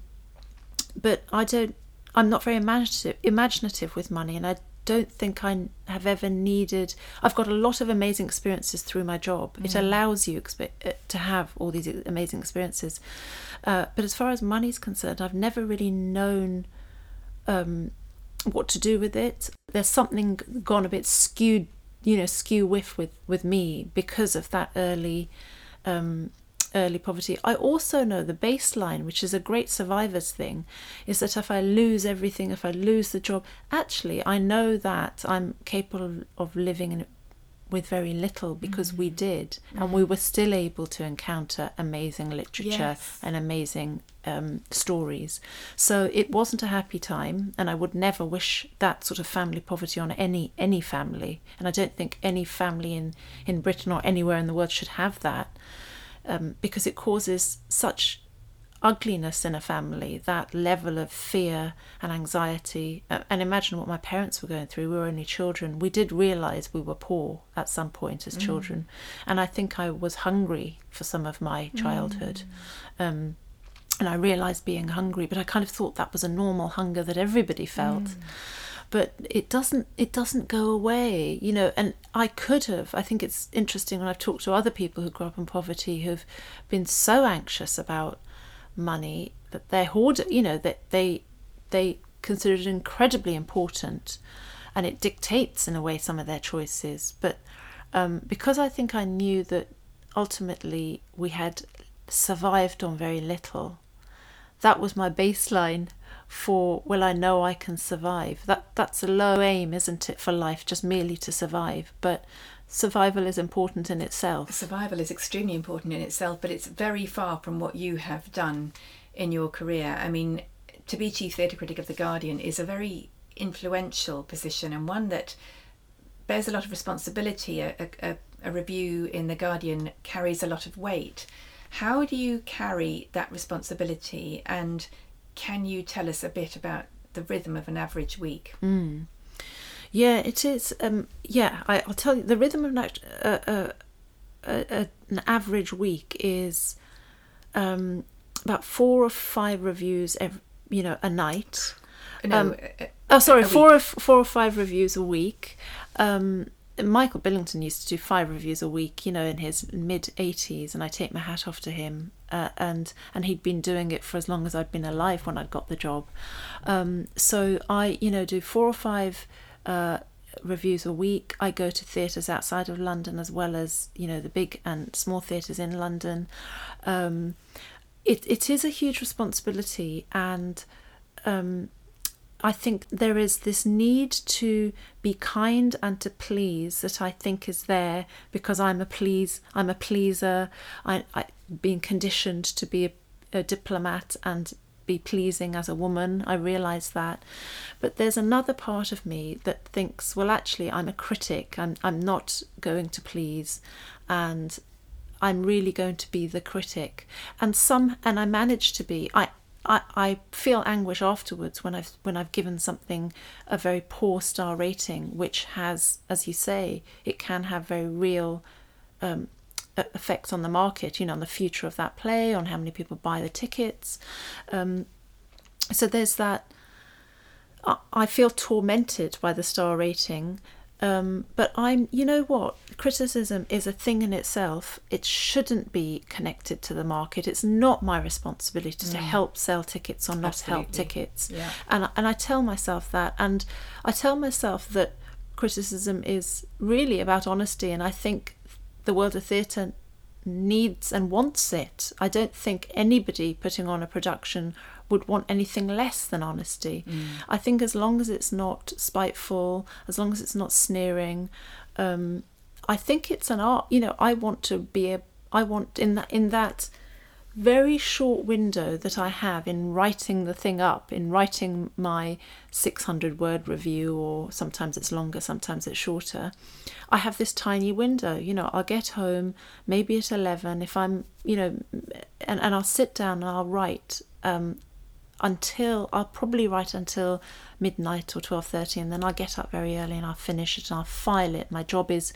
but I don't. I'm not very imaginative, imaginative with money, and I don't think I have ever needed. I've got a lot of amazing experiences through my job. Mm. It allows you expe- uh, to have all these amazing experiences. Uh, but as far as money's concerned, I've never really known um, what to do with it. There's something gone a bit skewed, you know, skew whiff with with me because of that early. Um, early poverty. I also know the baseline, which is a great survivor's thing, is that if I lose everything, if I lose the job, actually, I know that I'm capable of living in, with very little because mm. we did, mm. and we were still able to encounter amazing literature yes. and amazing um, stories. So it wasn't a happy time, and I would never wish that sort of family poverty on any any family. And I don't think any family in in Britain or anywhere in the world should have that um, because it causes such ugliness in a family, that level of fear and anxiety. Uh, and imagine what my parents were going through. We were only children. We did realize we were poor at some point as mm. children. And I think I was hungry for some of my childhood. Mm. Um, and I realized being hungry, but I kind of thought that was a normal hunger that everybody felt. Mm but it doesn't it doesn't go away you know and i could have i think it's interesting when i've talked to other people who grew up in poverty who've been so anxious about money that they're hoard you know that they they consider it incredibly important and it dictates in a way some of their choices. But um, because i think i knew that ultimately we had survived on very little that was my baseline for well I know I can survive. That that's a low aim, isn't it, for life, just merely to survive. But survival is important in itself. Survival is extremely important in itself, but it's very far from what you have done in your career. I mean, to be chief theatre critic of The Guardian is a very influential position and one that bears a lot of responsibility. A, a, a review in The Guardian carries a lot of weight. How do you carry that responsibility and can you tell us a bit about the rhythm of an average week? Mm. Yeah, it is. Um, yeah, I, will tell you the rhythm of an, uh, uh, uh, an average week is um, about four or five reviews, every, you know, a night. No, um, oh, sorry, four or, four or five reviews a week. Um, Michael Billington used to do five reviews a week, you know, in his mid 80s, and I take my hat off to him. Uh, and and he'd been doing it for as long as I'd been alive when I'd got the job. Um, so I, you know, do four or five uh, reviews a week. I go to theatres outside of London as well as you know the big and small theatres in London. Um, it it is a huge responsibility, and um, I think there is this need to be kind and to please that I think is there because I'm a please I'm a pleaser. I, I being conditioned to be a, a diplomat and be pleasing as a woman. I realise that. But there's another part of me that thinks, well, actually, I'm a critic. I'm, I'm not going to please. And I'm really going to be the critic. And some, and I manage to be. I, I, feel anguish afterwards when I've when I've given something a very poor star rating, which has, as you say, it can have very real um, effects on the market. You know, on the future of that play, on how many people buy the tickets. Um, so there's that. I feel tormented by the star rating, um, but I'm, you know what? Criticism is a thing in itself. It shouldn't be connected to the market. It's not my responsibility to mm. help sell tickets or not Absolutely. help tickets. Yeah. And and I tell myself that, and I tell myself that criticism is really about honesty. And I think the world of theatre needs and wants it. I don't think anybody putting on a production would want anything less than honesty. Mm. I think as long as it's not spiteful, as long as it's not sneering, um, I think it's an art. You know, I want to be a. I want in that in that very short window that I have in writing the thing up, in writing my 600 word review, or sometimes it's longer, sometimes it's shorter, I have this tiny window. You know, I'll get home maybe at 11 if I'm, you know, and, and I'll sit down and I'll write um, until I'll probably write until midnight or 12:30 and then I'll get up very early and I'll finish it and I'll file it. My job is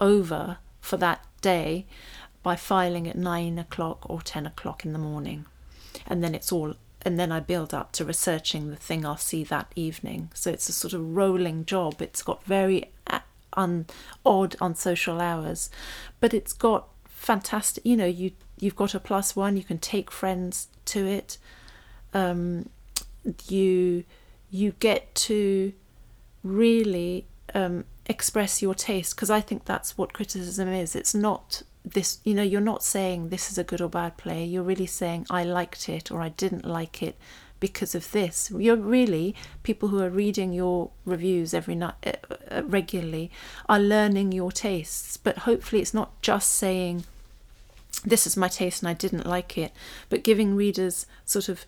over for that day by filing at 9 o'clock or 10 o'clock in the morning. And then it's all and then I build up to researching the thing I'll see that evening. So it's a sort of rolling job. It's got very uh, un, odd on social hours, but it's got fantastic. You know, you you've got a plus one. You can take friends to it um, you you get to really um, express your taste because I think that's what criticism is. It's not this, you know, you're not saying this is a good or bad play. You're really saying I liked it or I didn't like it because of this. You're really people who are reading your reviews every night uh, uh, regularly are learning your tastes. But hopefully, it's not just saying this is my taste and I didn't like it, but giving readers sort of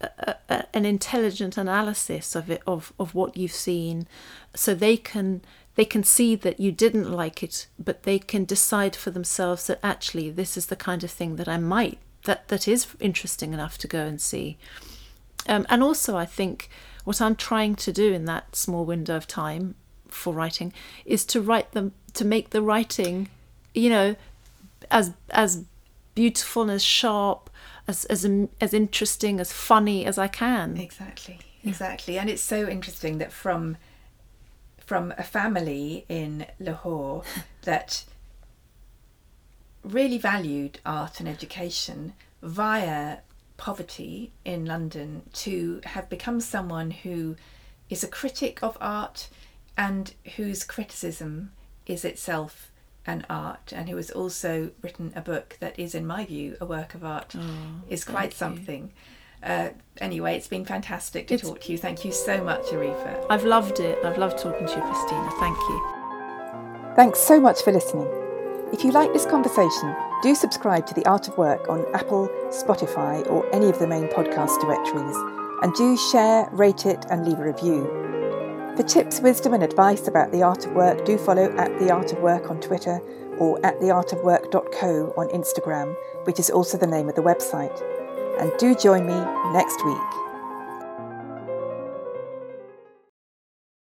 a, an intelligent analysis of it of of what you've seen. So they can they can see that you didn't like it but they can decide for themselves that actually this is the kind of thing that I might that that is interesting enough to go and see. Um, and also I think what I'm trying to do in that small window of time for writing is to write them to make the writing you know as as beautiful and as sharp as as as interesting as funny as I can. Exactly, exactly, and it's so interesting that from from a family in Lahore [laughs] that really valued art and education via poverty in London to have become someone who is a critic of art and whose criticism is itself and art and who has also written a book that is in my view a work of art. Oh, is quite something. Uh, anyway it's been fantastic to it's, talk to you. Thank you so much arifa i've loved it. I've loved talking to you christina. Thank you. Thanks so much for listening. If you like this conversation do subscribe to the art of work on apple spotify or any of the main podcast directories. And do share rate it and leave a review for tips, wisdom, and advice about the art of work, do follow at The Art of Work on Twitter or at theartofwork.co on Instagram, which is also the name of the website. And do join me next week.